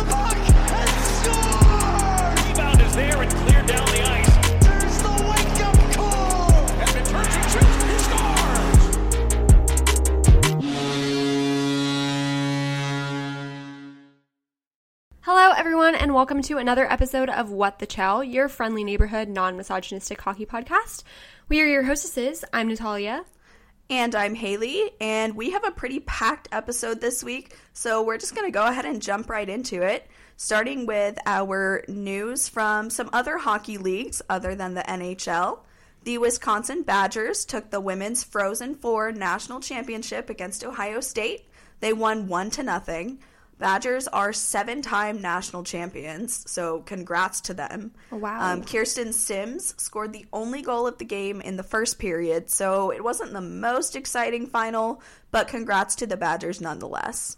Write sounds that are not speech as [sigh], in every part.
the puck and scores! Rebound is there and cleared down the ice. There's the wake-up call! Edmund turns and shoots. He scores! Hello, everyone, and welcome to another episode of What the Chel, your friendly neighborhood non misogynistic hockey podcast. We are your hostesses. I'm Natalia. And I'm Hayley, and we have a pretty packed episode this week, so we're just going to go ahead and jump right into it, starting with our news from some other hockey leagues other than the NHL. The Wisconsin Badgers took the women's Frozen Four national championship against Ohio State. They won one to nothing. Badgers are seven-time national champions, so congrats to them. Wow. Um, Kirsten Simms scored the only goal of the game in the first period, so it wasn't the most exciting final, but congrats to the Badgers nonetheless.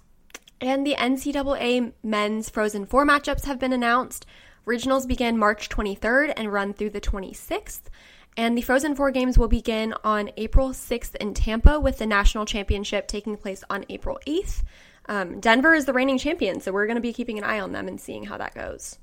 And the NCAA men's Frozen Four matchups have been announced. Regionals begin March 23rd and run through the 26th. And the Frozen Four games will begin on April 6th in Tampa, with the national championship taking place on April 8th. Um, Denver is the reigning champion, so we're going to be keeping an eye on them and seeing how that goes.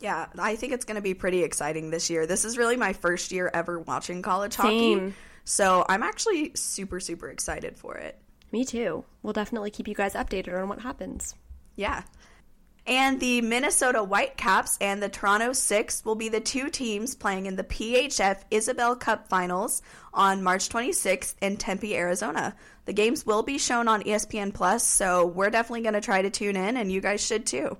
Yeah, I think it's going to be pretty exciting this year. This is really my first year ever watching college hockey, Same. so I'm actually super, super excited for it. Me too. We'll definitely keep you guys updated on what happens. Yeah. And the Minnesota Whitecaps and the Toronto Six will be the two teams playing in the PHF Isobel Cup finals on March 26th in Tempe, Arizona. The games will be shown on ESPN Plus, so we're definitely going to try to tune in, and you guys should too.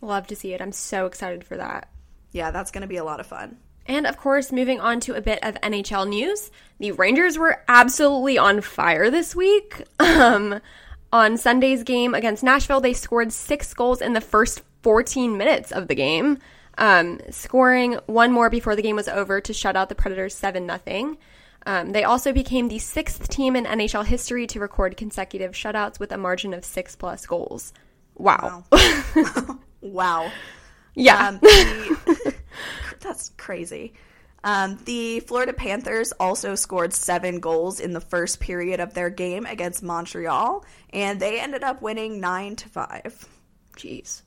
Love to see it. I'm so excited for that. Yeah, that's going to be a lot of fun. And of course, moving on to a bit of NHL news, the Rangers were absolutely on fire this week. [laughs] Um, on Sunday's game against Nashville, they scored six goals in the first 14 minutes of the game, um, scoring one more before the game was over to shut out the Predators 7 0. Um, they also became the sixth team in NHL history to record consecutive shutouts with a margin of six plus goals. Wow. Wow. [laughs] [laughs] yeah. Um, [laughs] the, that's crazy. Um, the Florida Panthers also scored seven goals in the first period of their game against Montreal, and they ended up winning nine to five. Jeez.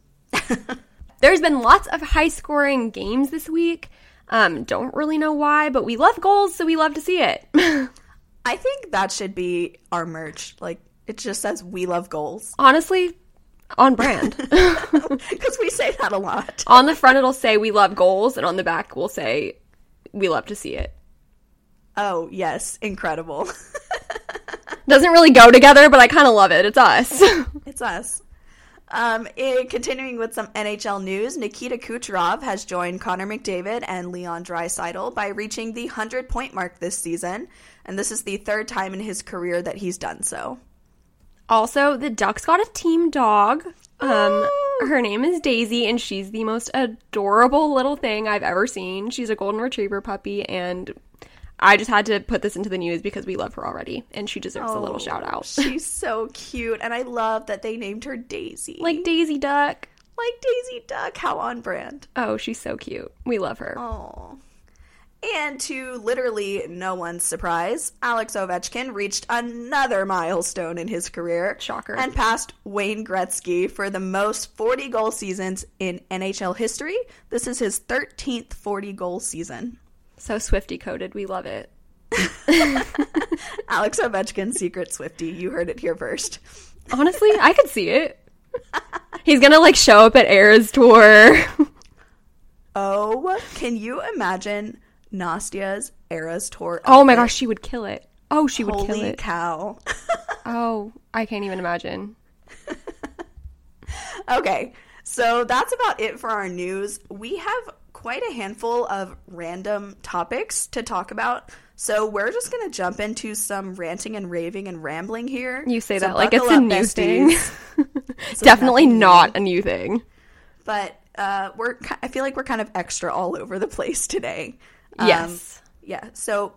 There's been lots of high scoring games this week. Um, don't really know why, but we love goals, so we love to see it. [laughs] I think that should be our merch. Like it just says "We love goals" Honestly, on brand. [laughs] [laughs] because we say that a lot. on the front, it'll say we love goals, and on the back, we'll say we love to see it. Oh yes, incredible. Doesn't really go together, but I kind of love it. It's us. It's us. Um, eh, continuing with some NHL news, Nikita Kucherov has joined Connor McDavid and Leon Draisaitl by reaching the 100 point mark this season, and this is the third time in his career that he's done so. also, the Ducks got a team dog. Um, her name is Daisy, and she's the most adorable little thing I've ever seen. She's a golden retriever puppy, and I just had to put this into the news because we love her already, and she deserves a little oh, shout out. She's so cute, and I love that they named her Daisy. like Daisy Duck. like Daisy Duck, how on brand. Oh, she's so cute. We love her. Oh. And to literally no one's surprise, Alex Ovechkin reached another milestone in his career. Shocker. And passed Wayne Gretzky for the most 40 goal seasons in NHL history. This is his 13th 40 goal season. So Swifty coded. We love it. [laughs] Alex Ovechkin, Secret Swifty. You heard it here first. Honestly, I could see it. [laughs] He's gonna like show up at Era's tour. Oh, can you imagine Nastia's Eras tour? oh my gosh, she would kill it. Oh, she would kill it. cow. [laughs] Oh, I can't even imagine. Okay, so that's about it for our news. We have quite a handful of random topics to talk about. So we're just going to jump into some ranting and raving and rambling here. You say So that like it's a new thing. [laughs] Definitely not a new thing. But uh, we're I feel like we're kind of extra all over the place today. Um, Yes. Yeah. So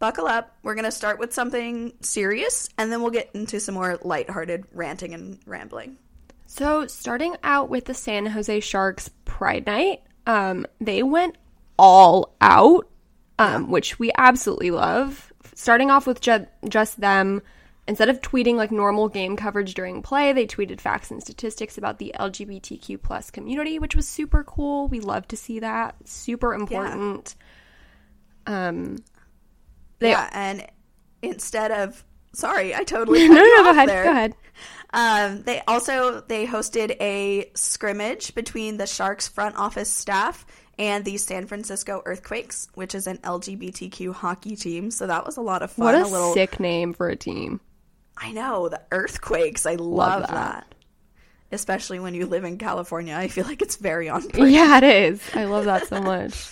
buckle up. We're going to start with something serious and then we'll get into some more lighthearted ranting and rambling. So, starting out with the San Jose Sharks Pride Night, um, they went all out, um, which we absolutely love. Starting off with ju- just them instead of tweeting like normal game coverage during play, they tweeted facts and statistics about the LGBTQ plus community, which was super cool. We love to see that. Super important. Um, they, yeah, and instead of sorry, I totally [laughs] no, no, no, go ahead. there. Go ahead. Um, they also they hosted a scrimmage between the Sharks front office staff and the San Francisco Earthquakes, which is an LGBTQ hockey team. So that was a lot of fun. What a, little sick name for a team. I know the Earthquakes. I love, that. that. Especially when you live in California, I feel like it's very on point. [laughs] Yeah, it is. I love that so much.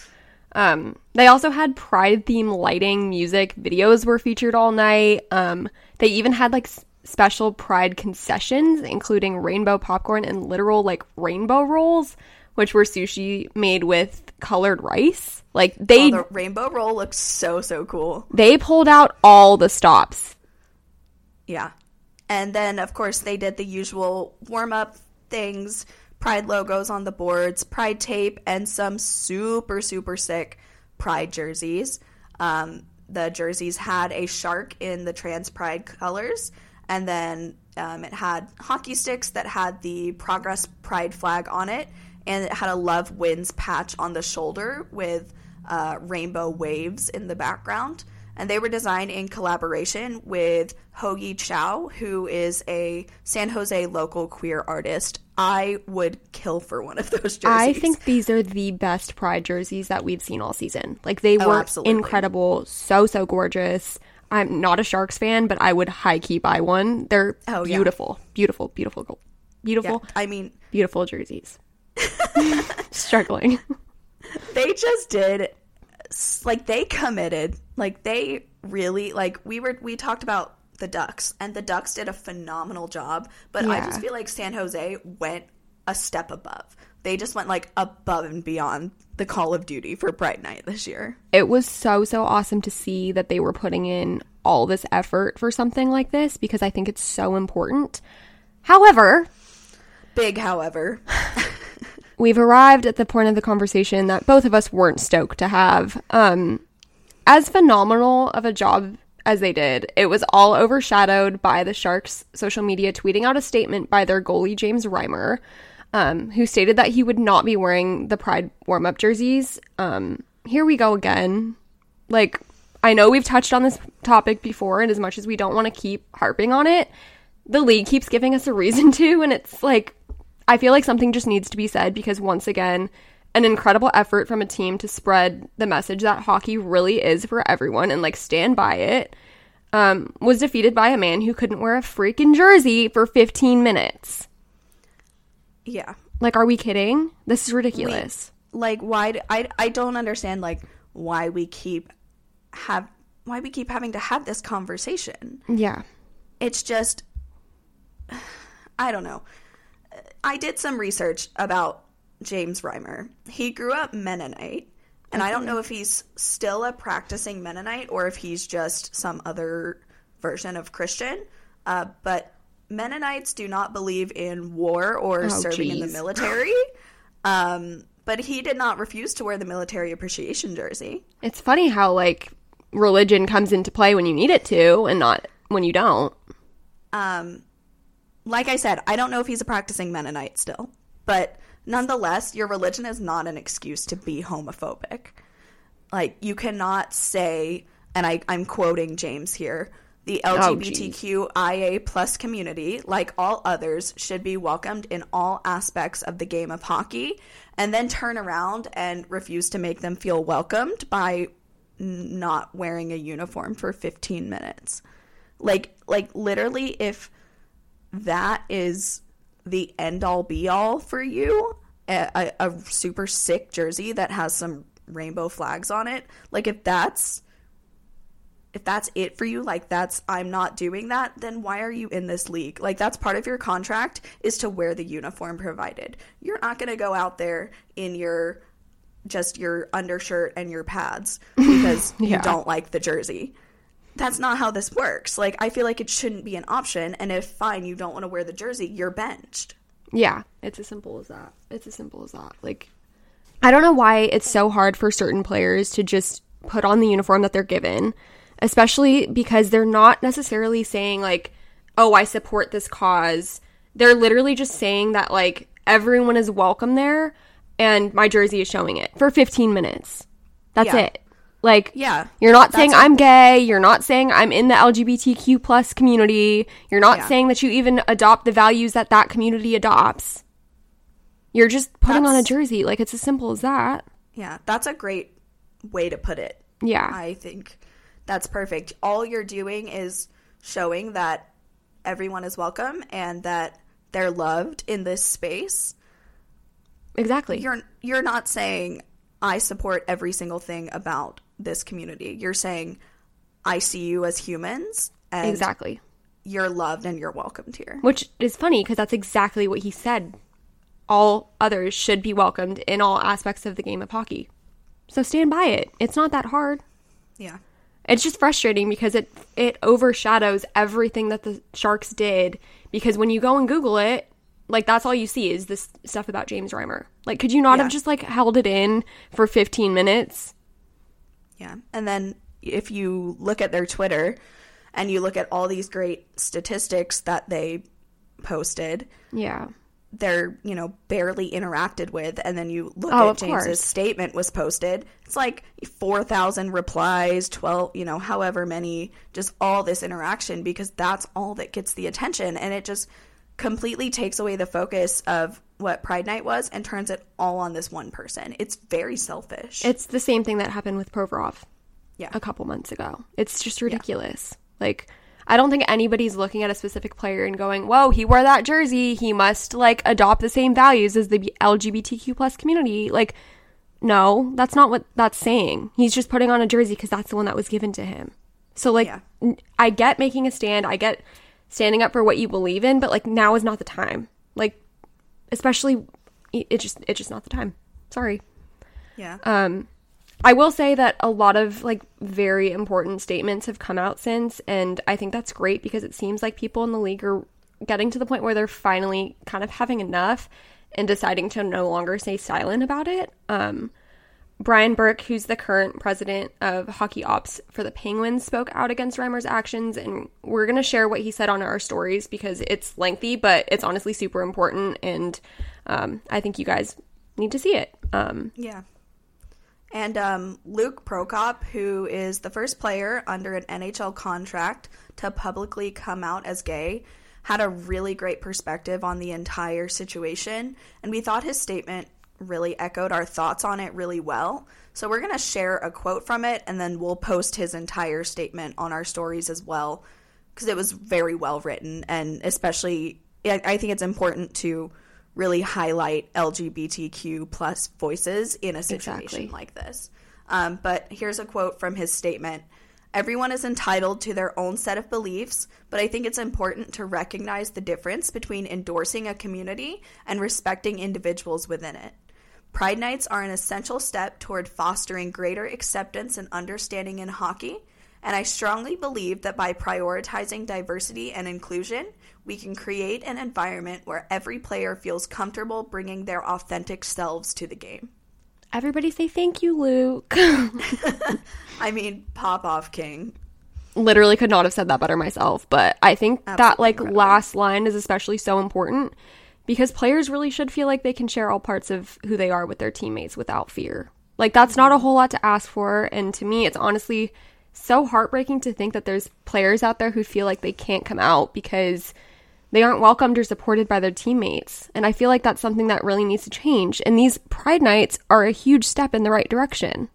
Um, they also had pride theme lighting, music, videos were featured all night. Um, they even had like special pride concessions, including rainbow popcorn and literal like rainbow rolls, which were sushi made with colored rice. Like they Oh, the rainbow roll looks so so cool. they pulled out all the stops. Yeah. And then, of course, they did the usual warm up things Pride logos on the boards, Pride tape, and some super, super sick Pride jerseys. Um, the jerseys had a shark in the trans Pride colors, and then um, it had hockey sticks that had the Progress Pride flag on it, and it had a Love Wins patch on the shoulder with uh, rainbow waves in the background and they were designed in collaboration with Hoagie Chow, who is a San Jose local queer artist. I would kill for one of those jerseys. I think these are the best pride jerseys that we've seen all season. Like they Oh, were absolutely. incredible, so so gorgeous. I'm not a Sharks fan, but I would high key buy one. They're Oh, yeah. beautiful, beautiful, beautiful, beautiful, I mean, beautiful jerseys. [laughs] Struggling. [laughs] they just did like they committed. Like they really like we were we talked about the Ducks and the Ducks did a phenomenal job, but I just feel like San Jose went a step above. They just went like above and beyond the Call of Duty for Pride Night this year. It was so so awesome to see that they were putting in all this effort for something like this because I think it's so important. However, Big, however. [laughs] we've arrived at the point of the conversation that both of us weren't stoked to have. Um, as phenomenal of a job as they did, it was all overshadowed by the Sharks' social media tweeting out a statement by their goalie, James Reimer, um, who stated that he would not be wearing the Pride warm up jerseys. Um, here we go again. Like, I know we've touched on this topic before, and as much as we don't want to keep harping on it, the league keeps giving us a reason [laughs] to, and it's like, I feel like something just needs to be said because once again, an incredible effort from a team to spread the message that hockey really is for everyone and like stand by it um, was defeated by a man who couldn't wear a freaking jersey for 15 minutes. Yeah. Like, are we kidding? This is ridiculous. Like why I I don't understand like why we keep have why we keep having to have this conversation. yeah. It's just [sighs] I don't know. I did some research about James Reimer. He grew up Mennonite, and I don't know if he's still a practicing Mennonite or if he's just some other version of Christian. Uh, but Mennonites do not believe in war or Oh, serving in the [gasps] military. Um, but he did not refuse to wear the military appreciation jersey. It's funny how like religion comes into play when you need it to and not when you don't. um, like I said, I don't know if he's a practicing Mennonite still, but nonetheless, your religion is not an excuse to be homophobic. Like, you cannot say, and I, I'm quoting James here, the oh, LGBTQIA plus community, like all others, should be welcomed in all aspects of the game of hockey, and then turn around and refuse to make them feel welcomed by not wearing a uniform for 15 minutes. Like, like literally, if that is the end all be all for you, a, a, a super sick jersey that has some rainbow flags on it, like if that's if that's it for you, like that's I'm not doing that, then why are you in this league? Like that's part of your contract is to wear the uniform provided. You're not going to go out there in your just your undershirt and your pads [laughs] because Yeah. you don't like the jersey. That's not how this works. Like I feel like it shouldn't be an option and if fine you don't want to wear the jersey, you're benched. Yeah, it's as simple as that. It's as simple as that. Like, I don't know why it's so hard for certain players to just put on the uniform that they're given especially because they're not necessarily saying like, "Oh, I support this cause." They're literally just saying that like everyone is welcome there and my jersey is showing it for 15 minutes. That's Yeah. it. Like Yeah. you're not saying I'm gay, you're not saying I'm in the LGBTQ plus community, you're not Yeah. saying that you even adopt the values that that community adopts. You're just putting on a jersey. Like it's as simple as that. Yeah, that's a great way to put it. Yeah. I think that's perfect. All you're doing is showing that everyone is welcome and that they're loved in this space. exactly. You're you're not saying I support every single thing about this community. You're saying I see you as humans and exactly. you're loved and you're welcomed here. Which is funny because that's exactly what he said. All others should be welcomed in all aspects of the game of hockey. So stand by it. It's not that hard. Yeah. It's just frustrating because it it overshadows everything that the Sharks did because when you go and Google it, like that's all you see is this stuff about James Reimer. Like could you not Yeah. have just like held it in for 15 minutes? Yeah. And then if you look at their Twitter and you look at all these great statistics that they posted, Yeah. They're, you know, barely interacted with and then you look Oh, at James's course. statement was posted. It's like 4,000 replies, 12, you know, however many, just all this interaction because that's all that gets the attention and it just completely takes away the focus of what Pride Night was and turns it all on this one person. It's very selfish. It's the same thing that happened with Provorov yeah. a couple months ago. It's just ridiculous. Like I don't think anybody's looking at a specific player and going, "Whoa, he wore that jersey. He must like adopt the same values as the LGBTQ plus community." Like, no, that's not what that's saying. He's just putting on a jersey because that's the one that was given to him. So like, Yeah. n- I get making a stand. I get standing up for what you believe in, but like now is not the time. Like, especially, it it just it's just not the time. Sorry. Yeah. Um, I will say that a lot of like very important statements have come out since, and I think that's great because it seems like people in the league are getting to the point where they're finally kind of having enough and deciding to no longer stay silent about it. Um, Brian Burke, who's the current president of hockey ops for the Penguins, spoke out against Reimer's actions, and we're going to share what he said on our stories because it's lengthy, but it's honestly super important, and um, I think you guys need to see it. Um, Yeah. And um, Luke Prokop, who is the first player under an NHL contract to publicly come out as gay, had a really great perspective on the entire situation. And we thought his statement really echoed our thoughts on it really well. So we're going to share a quote from it and then we'll post his entire statement on our stories as well because it was very well written. And especially, I I think it's important to really highlight LGBTQ plus voices in a situation Exactly. like this. Um, but here's a quote from his statement. Everyone is entitled to their own set of beliefs, but I think it's important to recognize the difference between endorsing a community and respecting individuals within it. Pride nights are an essential step toward fostering greater acceptance and understanding in hockey, and I strongly believe that by prioritizing diversity and inclusion, we can create an environment where every player feels comfortable bringing their authentic selves to the game. Everybody say thank you, Luke. [laughs] [laughs] I mean, pop off, King. Literally could not have said that better myself, but I think that like incredible. last line is especially so important because players really should feel like they can share all parts of who they are with their teammates without fear. Like that's not a whole lot to ask for and to me it's honestly so heartbreaking to think that there's players out there who feel like they can't come out because they aren't welcomed or supported by their teammates. And I feel like that's something that really needs to change. And these Pride Nights are a huge step in the right direction.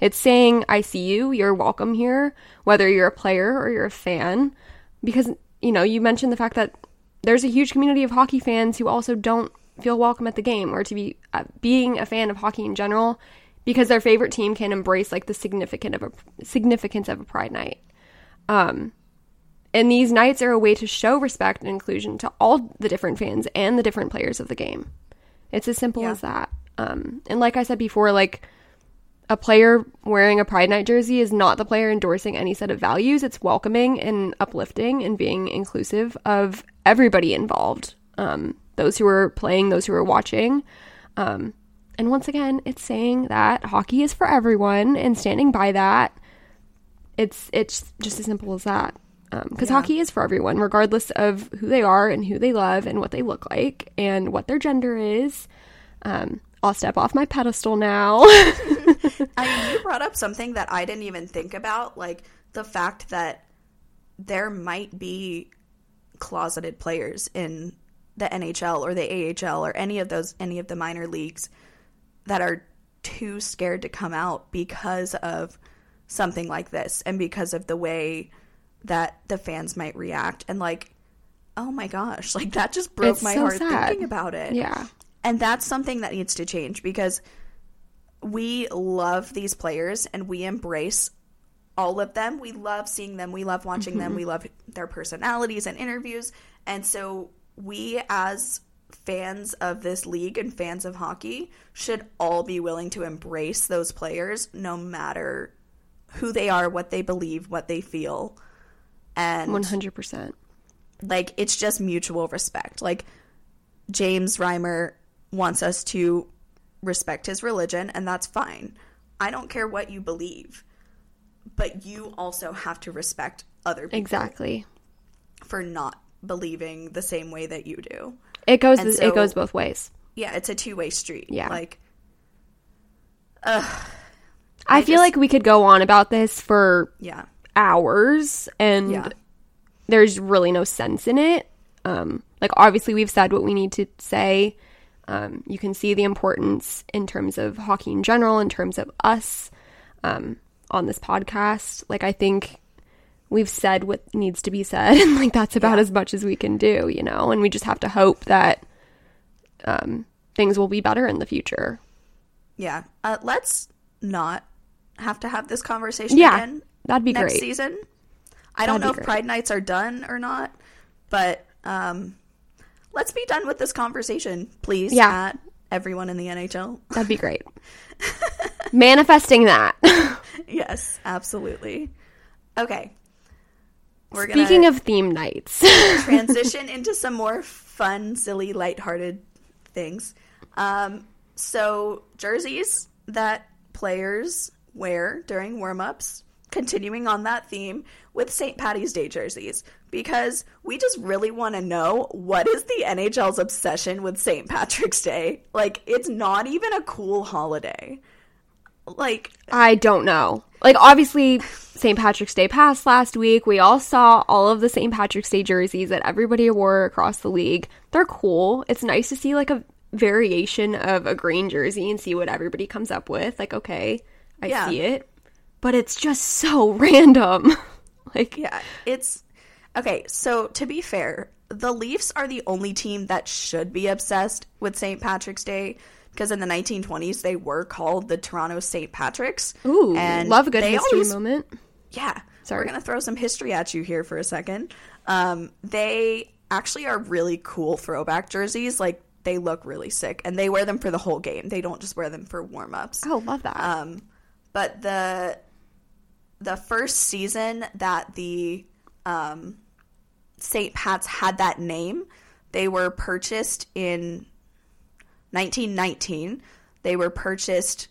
It's saying, I see you, you're welcome here, whether you're a player or you're a fan. Because, you know, you mentioned the fact that there's a huge community of hockey fans who also don't feel welcome at the game or to be uh, being a fan of hockey in general because their favorite team can embrace like the significant of a significance of a pride night. Um and these nights are a way to show respect and inclusion to all the different fans and the different players of the game. It's as simple Yeah. as that. Um, and like I said before, like a player wearing a Pride Night jersey is not the player endorsing any set of values. It's welcoming and uplifting and being inclusive of everybody involved. Um, those who are playing, those who are watching. Um, and once again, it's saying that hockey is for everyone and standing by that It's it's just as simple as that. Because hockey is for everyone, regardless of who they are and who they love and what they look like and what their gender is. Um, I'll step off my pedestal now. [laughs] I mean, you brought up something that I didn't even think about, like the fact that there might be closeted players in the NHL or the AHL or any of those any of the minor leagues that are too scared to come out because of something like this and because of the way that the fans might react and like oh my gosh [laughs] like that just broke It's my so heart sad. thinking about it yeah. and that's something that needs to change because we love these players and we embrace all of them. We love seeing them. We love watching them. Mm-hmm. We love their personalities and interviews. And so we as fans of this league and fans of hockey should all be willing to embrace those players no matter who they are, what they believe, what they feel. And 100%. like it's just mutual respect. Like James Reimer wants us to respect his religion and that's fine. I don't care what you believe. But you also have to respect other people Exactly. for not believing the same way that you do. It goes And it goes both ways. Yeah, it's a two-way street. Yeah. Like I, feel just- like we could go on about this for yeah. Hours and Yeah. there's really no sense in it. Um, like obviously we've said what we need to say. Um, you can see the importance in terms of hockey in general, in terms of us um, on this podcast. Like I think we've said what needs to be said, [laughs] and like that's about Yeah. as much as we can do, you know. And we just have to hope that um, things will be better in the future. Yeah. Uh, let's not have to have this conversation Yeah, again. That'd be great. next great. season. I don't That'd be know if great. Pride Nights are done or not, but um, let's be done with this conversation, please. Yeah. At everyone in the NHL. That'd be great. [laughs] Manifesting that. [laughs] yes, absolutely. Okay. We're Speaking of theme nights. [laughs] transition into some more fun, silly, lighthearted things. Um, so jerseys that players wear during warm-ups, continuing on that theme with St. Patty's Day jerseys, because we just really want to know what is the NHL's obsession with St. Patrick's Day. Like, it's not even a cool holiday. Like, I don't know. Like obviously St. Patrick's Day passed last week. We all saw all of the St. Patrick's Day jerseys that everybody wore across the league. They're cool. It's nice to see like a variation of a green jersey and see what everybody comes up with. Like okay, I Yeah. see it. But it's just so [laughs] random. like Yeah, it's okay. So to be fair, the Leafs are the only team that should be obsessed with St. Patrick's Day because in the 1920s they were called the Toronto St. Patricks. ooh, and love a good history always- moment. Yeah, Sorry. we're gonna throw some history at you here for a second. Um, they actually are really cool throwback jerseys. Like they look really sick, and they wear them for the whole game. They don't just wear them for warm ups. Oh, love that. Um, but the the first season that the um, St. Pat's had that name, they were purchased in 1919. They were purchased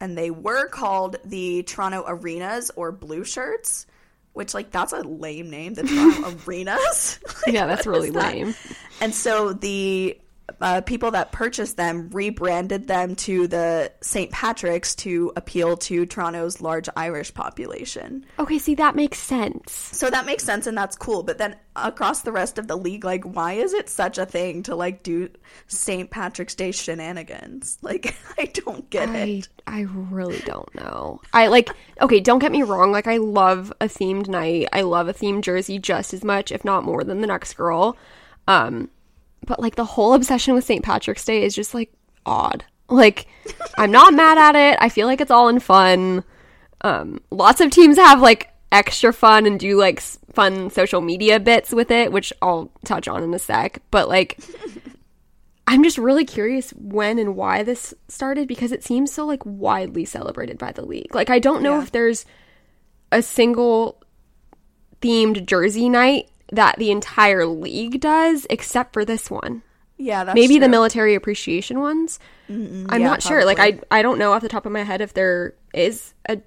and they were called the Toronto Arenas or Blue Shirts, which like that's a lame name, the Toronto [laughs] Arenas. [laughs] Like, yeah, that's really that? lame. And so the uh, people that purchased them rebranded them to the St. Patrick's to appeal to Toronto's large Irish population. Okay, see that makes sense. So that makes sense and that's cool. But then across the rest of the league, like, why is it such a thing to like do St. Patrick's Day shenanigans? [laughs] Like, I don't get I it. I really don't know. I like okay, don't get me wrong, like I love a themed night. I love a themed jersey just as much, if not more than the next girl. Um but like the whole obsession with St. Patrick's Day is just like odd. Like I'm not [laughs] mad at it. I feel like it's all in fun. Um lots of teams have like extra fun and do like s- fun social media bits with it, which I'll touch on in a sec. But like [laughs] I'm just really curious when and why this started because it seems so like widely celebrated by the league. Like I don't know Yeah. if there's a single themed jersey night that the entire league does except for this one. Yeah, that's Maybe the military appreciation ones. I'm yeah, not sure. Like I. I don't know off the top of my head if there is a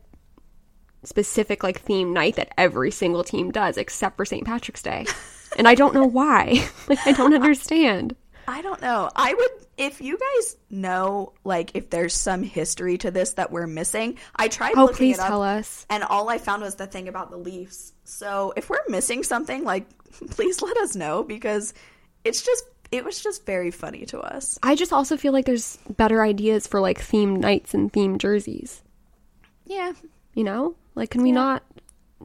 specific like theme night that every single team does except for St. Patrick's Day. [laughs] and I don't know why. [laughs] like I don't understand. I don't know. I would if you guys know like if there's some history to this that we're missing. I tried Oh, looking please it up tell us. and all I found was the thing about the Leafs. So if we're missing something, like [laughs] please let us know because it's just it was just very funny to us. I just also feel like there's better ideas for like themed nights and themed jerseys. Yeah. You know? Like can we not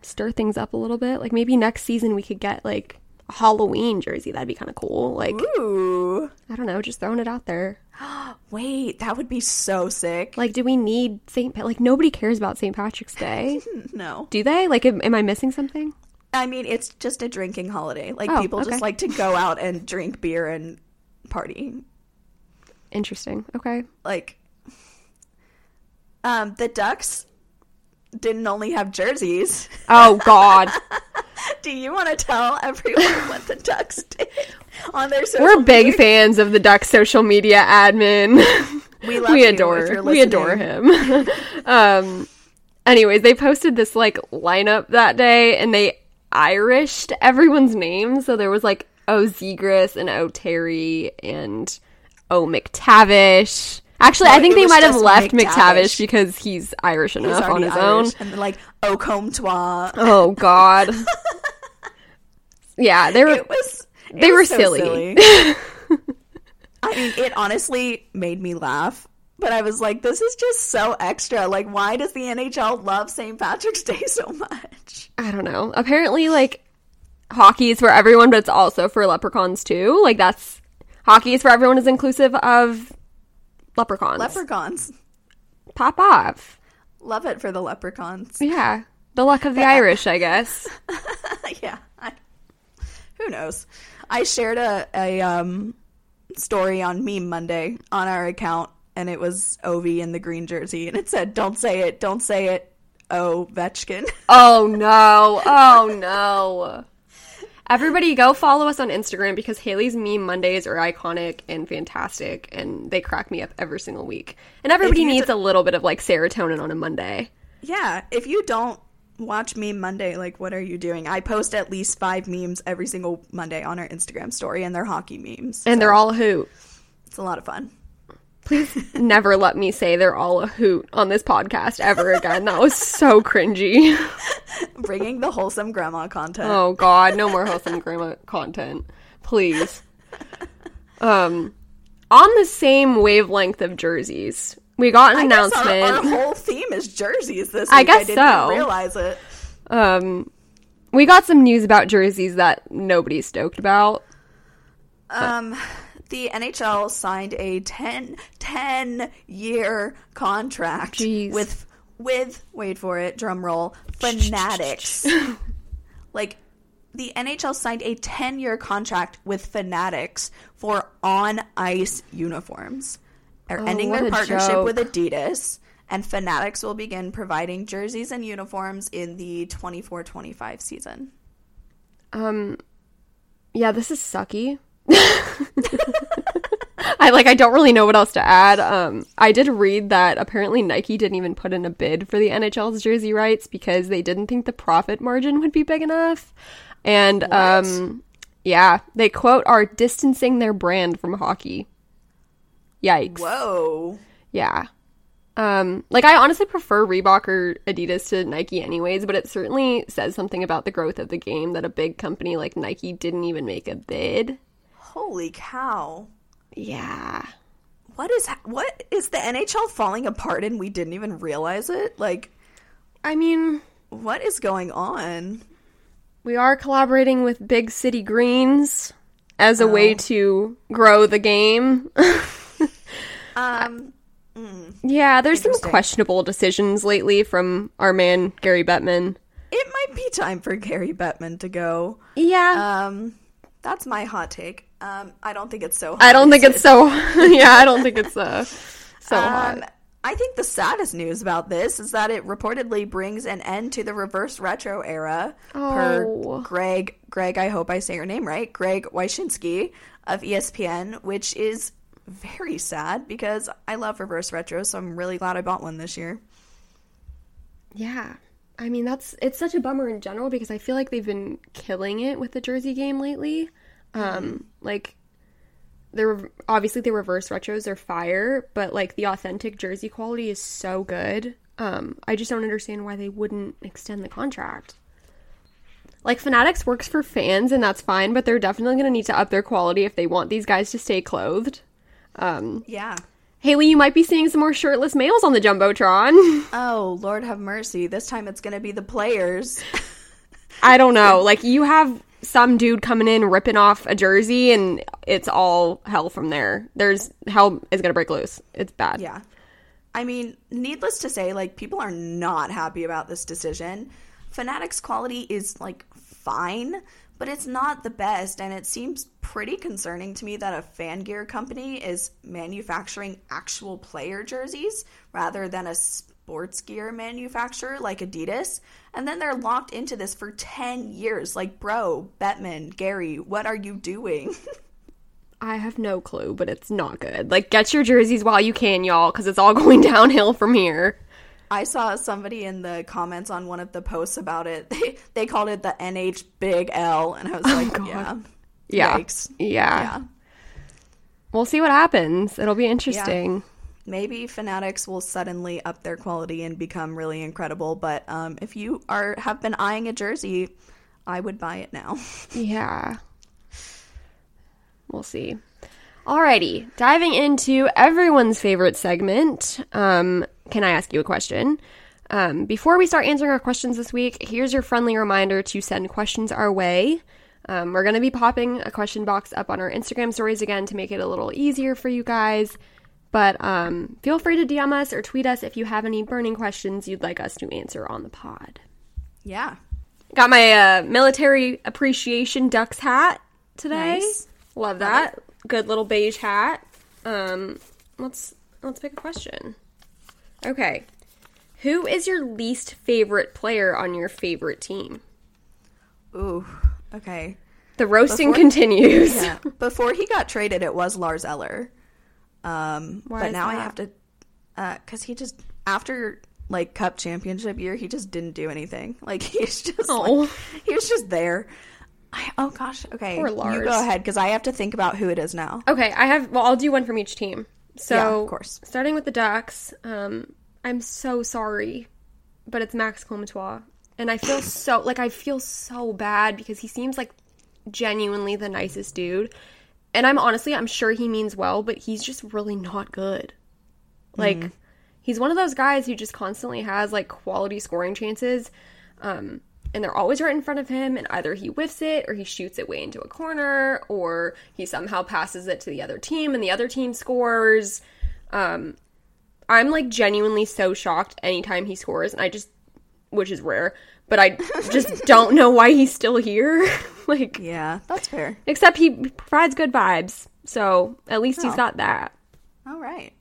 stir things up a little bit? Like maybe next season we could get like Halloween jersey. That'd be kind of cool. Like Ooh. I don't know, just throwing it out there. [gasps] Wait, that would be so sick. Like do we need St. Pa- like nobody cares about St. Patrick's Day? [laughs] no. Do they? Like am, am I missing something? I mean, it's just a drinking holiday. Like Oh, people okay. just like to go out and drink beer and party. Interesting. Okay. Like um the Ducks didn't only have jerseys. Oh God. [laughs] Do you want to tell everyone what the Ducks did on their social We're big media? fans of the Duck social media admin. [laughs] We love we adore we adore him. [laughs] um anyways, they posted this like lineup that day and they Irished everyone's names. So there was like O and O Terry and O McTavish. Actually, I think they might have left McTavish. McTavish because he's Irish He's enough on his Irish. own. And then, like au comptoir. Oh God. [laughs] yeah, they were It was it They were so silly. [laughs] I mean, it honestly made me laugh. But I was like, this is just so extra. Like, why does the NHL love St. Patrick's Day [laughs] so much? I don't know. Apparently, like hockey is for everyone, but it's also for leprechauns too. Like that's hockey is for everyone is inclusive of leprechauns. Leprechauns. Pop off. Love it for the leprechauns. Yeah, the luck of the Irish, I guess. [laughs] yeah. I, who knows? I shared a, a um, story on Meme Monday on our account, and it was Ovi in the green jersey, and it said, Don't say it, don't say it, oh, Vetchkin. Oh no! Oh no! [laughs] Everybody, go follow us on Instagram because Hayley's meme Mondays are iconic and fantastic, and they crack me up every single week. And everybody needs d- a little bit of like serotonin on a Monday. yeah, if you don't watch Meme Monday, like, what are you doing? I post at least five memes every single Monday on our Instagram story, and they're hockey memes. And they're all hoot. It's a lot of fun. Please never let me say they're all a hoot on this podcast ever again. That was so cringy. Bringing the wholesome grandma content. Oh god, no more wholesome grandma content. Please. Um on the same wavelength of jerseys, we got an I guess our- announcement. Our, whole theme is jerseys this week. I guess didn't so. realize it. Um we got some news about jerseys that nobody's stoked about. Um, the NHL signed a 10, 10 year contract Jeez. with with wait for it, drum roll, Fanatics. [laughs] like the NHL signed a 10 year contract with Fanatics for on ice uniforms. They're Oh, ending their partnership joke. with Adidas, and Fanatics will begin providing jerseys and uniforms in the 24 25 season. Um yeah, this is sucky. I like I don't really know what else to add. Um I did read that apparently Nike didn't even put in a bid for the NHL's jersey rights because they didn't think the profit margin would be big enough. And um yeah, they quote are distancing their brand from hockey. Yikes. Whoa. Yeah. Um, like I honestly prefer Reebok or Adidas to Nike anyways, but it certainly says something about the growth of the game that a big company like Nike didn't even make a bid. Holy cow. Yeah. What is what is the NHL falling apart and we didn't even realize it? Like I mean, what is going on? we are collaborating with Big City Greens as a way to grow the game. [laughs] Um yeah, there's some questionable decisions lately from our man Gary Bettman. it might be time for Gary Bettman to go. Yeah. Um that's my hot take. Um I don't think it's so hot. I don't think it's so [laughs] yeah, I don't think it's uh, [laughs] so Um, hot. I think the saddest news about this is that it reportedly brings an end to the reverse retro era. Oh. Per Greg, Greg, I hope I say your name right, Greg Wyshynski of ESPN, which is very sad because I love reverse retro, so I'm really glad I bought one this year. Yeah. I mean, that's it's such a bummer in general because I feel like they've been killing it with the Jersey game lately. Um, like they're obviously the reverse retros are fire, but like the authentic Jersey quality is so good. Um, I just don't understand why they wouldn't extend the contract. Like Fanatics works for fans and that's fine, but they're definitely going to need to up their quality if they want these guys to stay clothed. Um, Yeah. Hayley, you might be seeing some more shirtless males on the jumbotron. [laughs] Oh, Lord have mercy. This time it's going to be the players. I don't know. Like you have some dude coming in ripping off a jersey, and it's all hell from there. There's hell is gonna break loose. It's bad. Yeah. I mean, needless to say, like, people are not happy about this decision. Fanatics quality is, like, fine, but it's not the best, and it seems pretty concerning to me that a fan gear company is manufacturing actual player jerseys rather than a sports gear manufacturer like Adidas. And then they're locked into this for 10 years. Like, bro, Bettman, Gary, what are you doing? [laughs] I have no clue, but it's not good. Like get your jerseys while you can, y'all, because it's all [laughs] going downhill from here. I saw somebody in the comments on one of the posts about it. [laughs] They they called it the NH Big L, and I was oh, like, God. yeah, Yeah. Yikes. Yeah. yeah. We'll see what happens. It'll be interesting. Maybe Fanatics will suddenly up their quality and become really incredible. But um, if you are have been eyeing a jersey, I would buy it now. [laughs] Yeah. We'll see. Alrighty, diving into everyone's favorite segment. Um, can I ask you a question? Um, before we start answering our questions this week, here's your friendly reminder to send questions our way. Um, we're going to be popping a question box up on our Instagram stories again to make it a little easier for you guys. But um, feel free to DM us or tweet us if you have any burning questions you'd like us to answer on the pod. yeah, Got my uh, military appreciation ducks hat today. Nice. Love that. Good little beige hat. Um, let's let's pick a question. Okay, who is your least favorite player on your favorite team? ooh, okay. The roasting Before- continues. Yeah. [laughs] Before he got traded, it was Lars Eller. Um, Why but now I have to, because he just after like Cup Championship year, he just didn't do anything. [laughs] Like he's just Oh. like, he was just there. I, oh gosh, okay, Poor you go ahead because I have to think about who it is now. Okay, I have. Well, I'll do one from each team. So, Yeah, of course. starting with the Ducks, um, I'm so sorry, but it's Max Comtois, and I feel so like I feel so bad because he seems like genuinely the nicest dude, and I'm honestly I'm sure he means well, but he's just really not good. Like, he's one of those guys who just constantly has like quality scoring chances. Um, and they're always right in front of him, and either he whiffs it or he shoots it way into a corner, or he somehow passes it to the other team and the other team scores. Um, I'm like genuinely so shocked anytime he scores, and I just, which is rare, but I just [laughs] don't know why he's still here. [laughs] like, Yeah, that's fair. except he provides good vibes, so at least he's Oh. got that. All right.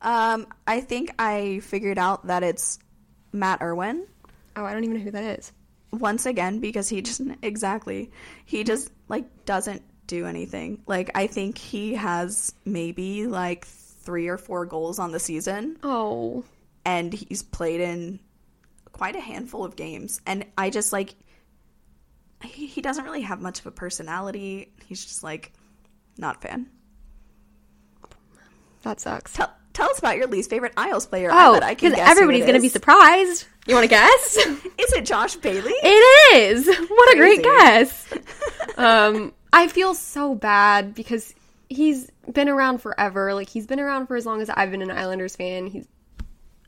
Um, I think I figured out that it's Matt Irwin Oh, I don't even know who that is. once again because he just [laughs] exactly he just like doesn't do anything. Like I think he has maybe like three or four goals on the season, Oh, and he's played in quite a handful of games. And I just like he, he doesn't really have much of a personality. He's just like not fan. that sucks. Tell, tell us about your least favorite Isles player. Oh, bet I can because everybody's gonna be surprised. You want to guess? [laughs] Is it Josh Bailey? It is. What a great guess. [laughs] um, I feel so bad because he's been around forever. Like he's been around for as long as I've been an Islanders fan. He's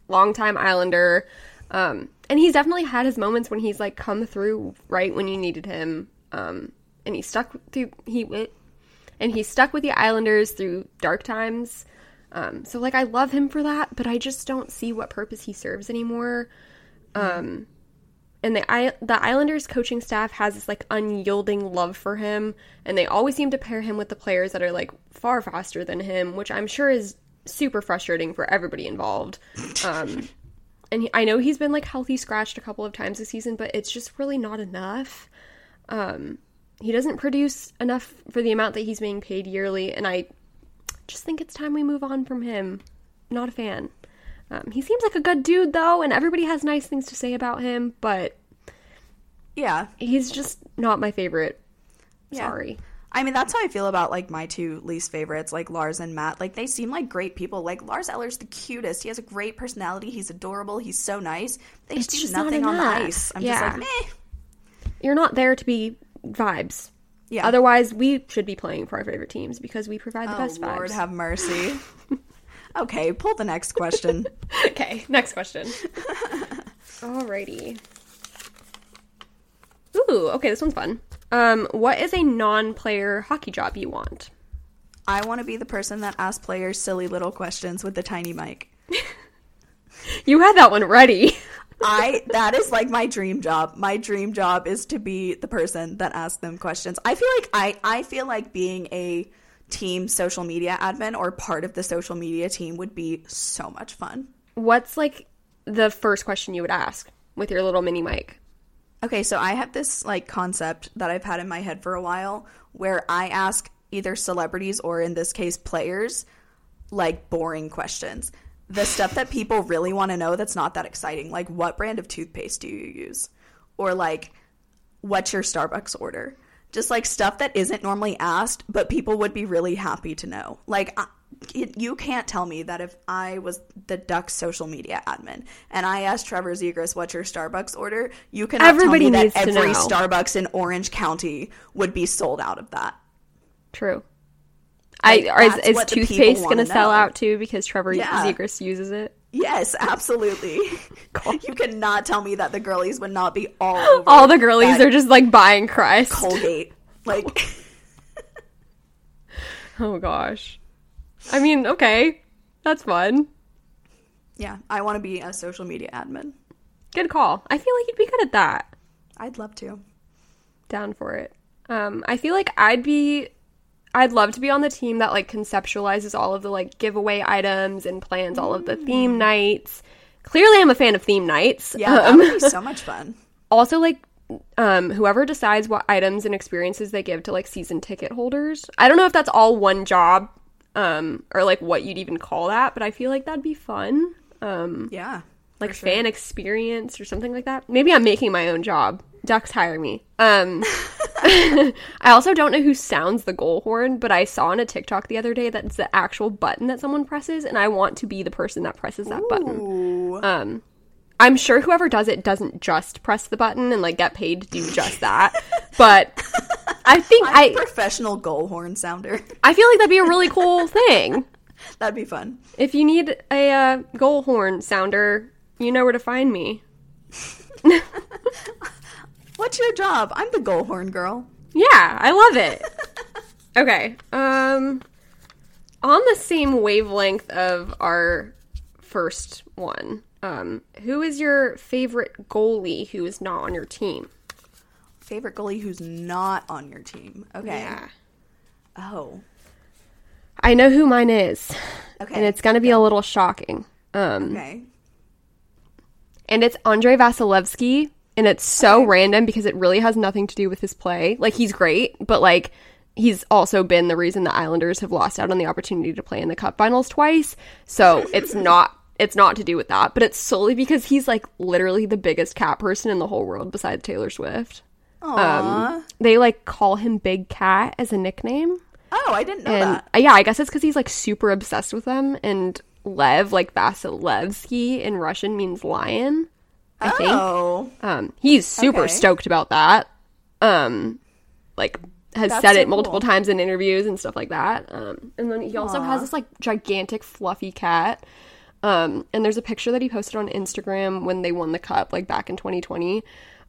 longtime Islander. Um, and he's definitely had his moments when he's like come through right when you needed him. Um, and he stuck through he it, and he stuck with the Islanders through dark times. Um, so like I love him for that, but I just don't see what purpose he serves anymore. Um, and the the Islanders coaching staff has this like unyielding love for him, and they always seem to pair him with the players that are like far faster than him, which I'm sure is super frustrating for everybody involved. Um, and he, I know he's been like healthy scratched a couple of times this season, but it's just really not enough. Um, he doesn't produce enough for the amount that he's being paid yearly, and I just think it's time we move on from him. Not a fan. Um, he seems like a good dude though, and everybody has nice things to say about him, but Yeah. he's just not my favorite. Yeah. Sorry. I mean, that's how I feel about like my two least favorites, like Lars and Matt. Like they seem like great people. Like Lars Eller's the cutest. He has a great personality. He's adorable. He's so nice. They just It's do just not nothing on the ice. I'm Yeah. just like, meh. You're not there to be vibes. Yeah. Otherwise, we should be playing for our favorite teams because we provide the oh best vibes. Lord, have mercy. [laughs] okay, pull the next question. [laughs] okay, next question. [laughs] Alrighty. Ooh, okay, this one's fun. Um, what is a non-player hockey job you want? I want to be the person that asks players silly little questions with the tiny mic. [laughs] You had that one ready. I [laughs] that is like my dream job. My dream job is to be the person that asks them questions. I feel like I I feel like being a team social media admin or part of the social media team would be so much fun. What's like the first question you would ask with your little mini mic? Okay, so I have this like concept that I've had in my head for a while where I ask either celebrities or in this case players like boring questions. The stuff that people really want to know that's not that exciting, like what brand of toothpaste do you use? Or like what's your Starbucks order? Just like stuff that isn't normally asked, but people would be really happy to know. Like I, it, you can't tell me that if I was the Ducks social media admin and I asked Trevor Zegras what's your Starbucks order, you cannot Everybody tell me needs that to every know. Starbucks in Orange County would be sold out of that. True. Like, I is, is what the people toothpaste wanna gonna sell out too because Trevor Yeah. Zegras uses it? Yes, absolutely. [laughs] [laughs] you cannot tell me that the girlies would not be all over All the girlies are just like buying Christ. Colgate. Like [laughs] Oh gosh. I mean, okay, that's fun. yeah, I want to be a social media admin. Good call. I feel like you'd be good at that. I'd love to. Down for it. Um, I feel like I'd be. I'd love to be on the team that like conceptualizes all of the like giveaway items and plans all of the theme nights. Clearly, I'm a fan of theme nights. Yeah, that Um, would be so much fun. [laughs] also like um whoever decides what items and experiences they give to like season ticket holders i don't know if that's all one job um or like what you'd even call that but i feel like that'd be fun. Um Yeah. like fan experience or something like that. Maybe i'm making my own job. Ducks hire me. Um [laughs] [laughs] i also don't know who sounds the goal horn but i saw on a tiktok the other day that's the actual button that someone presses and i want to be the person that presses that button. Um, I'm sure whoever does it doesn't just press the button and like get paid to do just that. [laughs] but I think I'm I professional goal horn sounder. [laughs] I feel like that'd be a really cool thing. That'd be fun. If you need a uh, goal horn sounder, you know where to find me. [laughs] What's your job? I'm the goal horn girl. Yeah, I love it. okay. Um on the same wavelength of our first one, um, who is your favorite goalie who is not on your team? Favorite goalie who's not on your team. Okay. Oh. I know who mine is. Okay. And it's going to be a little shocking. Um, okay. and it's Andrei Vasilevskiy. And it's so random because it really has nothing to do with his play. Like, he's great, but like, he's also been the reason the Islanders have lost out on the opportunity to play in the Cup Finals twice. So [laughs] it's not. It's not to do with that, but it's solely because he's like literally the biggest cat person in the whole world besides Taylor Swift. Aww. Um, they like call him Big Cat as a nickname. oh, I didn't know and that. yeah, I guess it's because he's like super obsessed with them. And Lev, like Vasilevskiy in Russian, means lion. I think. Oh. Um, he's super Okay. stoked about that. Um, like has That's said so it multiple cool. times in interviews and stuff like that. Um, and then he also has this like gigantic fluffy cat. Um, and there's a picture that he posted on Instagram when they won the cup, like back in 2020.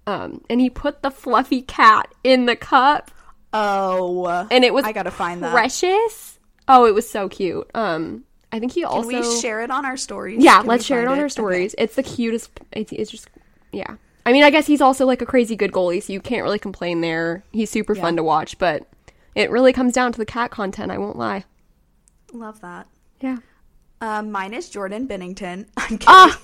Um, and he put the fluffy cat in the cup, Oh. and it was I gotta find that. precious. Oh, it was so cute. Um, I think he Can also we share it on our stories? yeah, Can let's share it on our Okay. stories. It's the cutest. It's, it's just yeah. I mean, I guess he's also like a crazy good goalie, so you can't really complain there. He's super fun to watch, but it really comes down to the cat content. I won't lie. Love that. Yeah. Um, mine is Jordan Binnington. [laughs] I'm. Ah,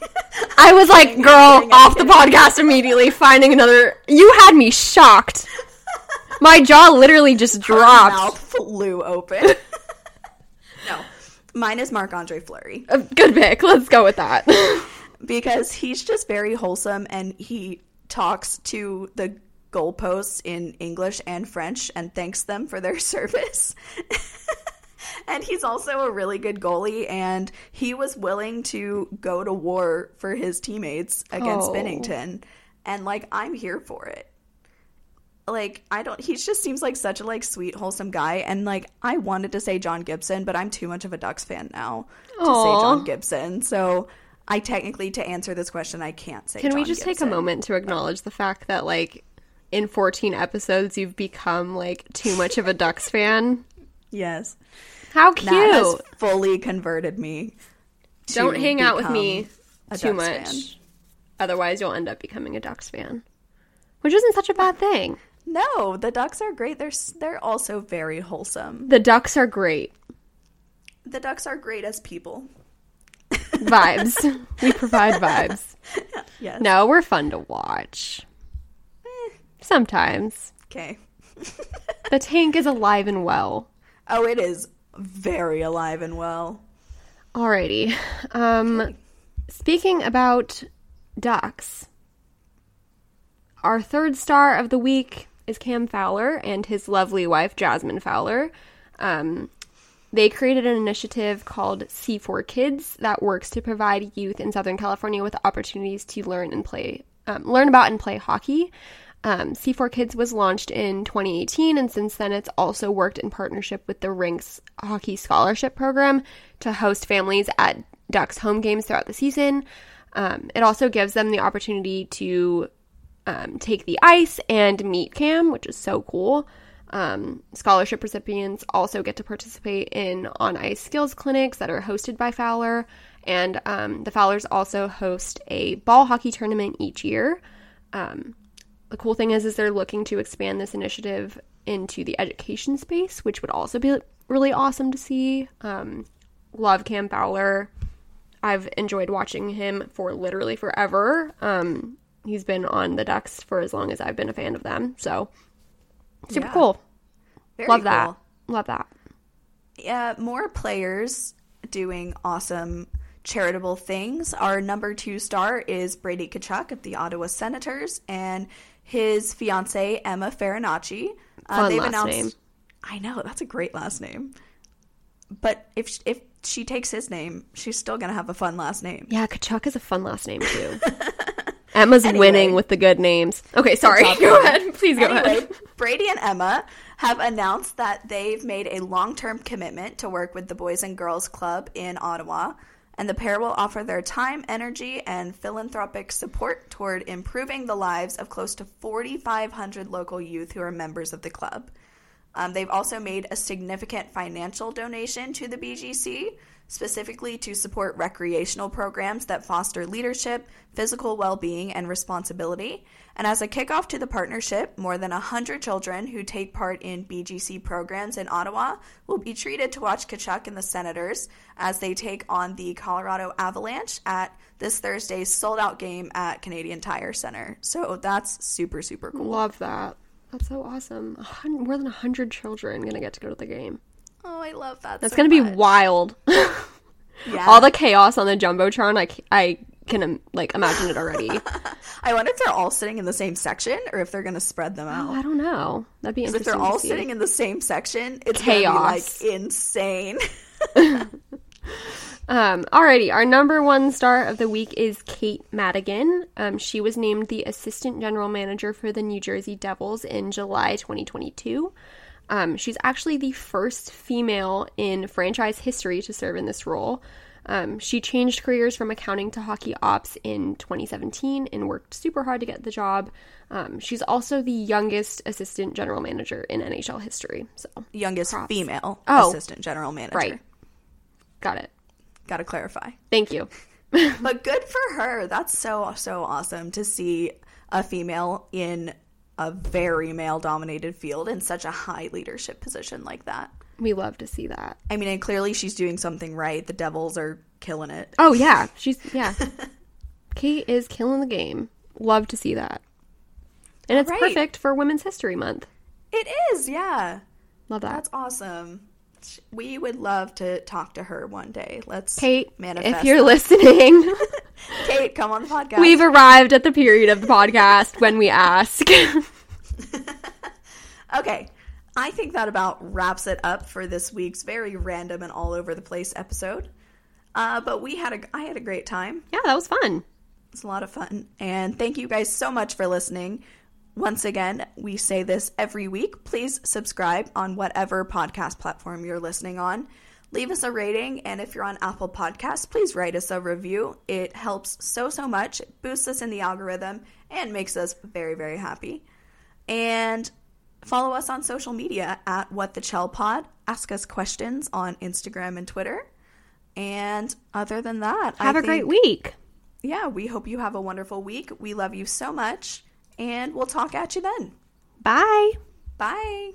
I was like, [laughs] girl, I'm kidding, I'm off the [laughs] podcast immediately, finding another. You had me shocked. My jaw literally just dropped. Mouth flew open. no. Mine is Marc Andre Fleury Uh, Good pick. Let's go with that. because he's just very wholesome and he talks to the goalposts in English and French and thanks them for their service. [laughs] and he's also a really good goalie and he was willing to go to war for his teammates against Oh. Binnington and like I'm here for it. Like I don't he just seems like such a like sweet wholesome guy and like I wanted to say John Gibson but I'm too much of a Ducks fan now to say John Gibson. So I technically to answer this question I can't say Can we John just take a moment to acknowledge the fact that, like, in 14 episodes, you've become, like, too much of a Ducks fan? [laughs] Yes. How cute! That has cute. fully converted me. Don't hang out with me too much. fan. Otherwise, you'll end up becoming a Ducks fan. Which isn't such a bad thing. No, the Ducks are great. They're they're also very wholesome. The Ducks are great. The Ducks are great as people. Vibes. [laughs] we provide vibes. [laughs] Yes. No, we're fun to watch. Eh, Sometimes. Okay. [laughs] The tank is alive and well. Oh, it is very alive and well. Alrighty. Um, speaking about ducks, our third star of the week is Cam Fowler and his lovely wife Jasmine Fowler. Um, they created an initiative called C4 Kids that works to provide youth in Southern California with opportunities to learn and play, um, learn about and play hockey. Um, C4 Kids was launched in 2018, and since then it's also worked in partnership with the Rinks Hockey Scholarship Program to host families at Ducks home games throughout the season. Um, it also gives them the opportunity to um, take the ice and meet Cam, which is so cool. Um, scholarship recipients also get to participate in on ice skills clinics that are hosted by Fowler, and um, the Fowlers also host a ball hockey tournament each year. Um, the cool thing is, is they're looking to expand this initiative into the education space, which would also be really awesome to see. Um, love Cam Fowler. I've enjoyed watching him for literally forever. Um, he's been on the Ducks for as long as I've been a fan of them. So super Yeah. cool. Very Love that. Love that. Yeah, more players doing awesome charitable things. Our number two star is Brady Tkachuk of the Ottawa Senators and his fiancee Emma Farinacci. Uh, Fun last name. I know that's a great last name, but if if she takes his name, she's still gonna have a fun last name. Yeah, Tkachuk is a fun last name too. [laughs] Emma's Anyway. winning with the good names. Okay, sorry. [laughs] Go ahead. Please go anyway, ahead. Brady and Emma have announced that they've made a long term commitment to work with the Boys and Girls Club in Ottawa, and the pair will offer their time, energy, and philanthropic support toward improving the lives of close to 4,500 local youth who are members of the club. Um, they've also made a significant financial donation to the BGC, specifically to support recreational programs that foster leadership, physical well being, and responsibility. And as a kickoff to the partnership, more than 100 children who take part in BGC programs in Ottawa will be treated to watch Tkachuk and the Senators as they take on the Colorado Avalanche at this Thursday's sold out game at Canadian Tire Center. So that's super, super cool. Love that. That's so awesome. More than 100 children going to get to go to the game. Oh, I love that. That's so going to be wild. [laughs] Yeah. All the chaos on the Jumbotron, I, c- I can like imagine it already. [laughs] I wonder if they're all sitting in the same section or if they're going to spread them oh, out. I don't know. That'd be interesting. if they're all see. sitting in the same section, it's going to be Chaos. like insane. [laughs] Um, alrighty, our number one star of the week is Kate Madigan. Um, she was named the assistant general manager for the New Jersey Devils in July 2022. Um, she's actually the first female in franchise history to serve in this role. Um, she changed careers from accounting to hockey ops in 2017 and worked super hard to get the job. Um, she's also the youngest assistant general manager in NHL history. So, Youngest female Oh. assistant general manager. right. Got it. Got to clarify. Thank you. [laughs] But good for her. That's so, so awesome to see a female in a very male dominated field in such a high leadership position like that. We love to see that. I mean, and clearly she's doing something right. The Devils are killing it. Oh yeah, she's yeah. [laughs] Kate is killing the game. Love to see that. And it's Right. perfect for Women's History Month. It is, yeah. Love that. That's awesome. We would love to talk to her one day. Let's Kate, manifest. if you're that. listening, [laughs] Kate, come on the podcast. we've arrived at the period of the podcast when we ask. [laughs] Okay. I think that about wraps it up for this week's very random and all over the place episode. Uh, but we had a I had a great time. yeah, that was fun. It's a lot of fun. And thank you guys so much for listening. Once again, we say this every week. Please subscribe on whatever podcast platform you're listening on. Leave us a rating, and if you're on Apple Podcasts, please write us a review. It helps so, so much. It boosts us in the algorithm and makes us very, very happy. And follow us on social media at What the Chel Pod. Ask us questions on Instagram and Twitter. And other than that, Have a a great week. yeah, we hope you have a wonderful week. We love you so much, and we'll talk at you then. Bye. Bye.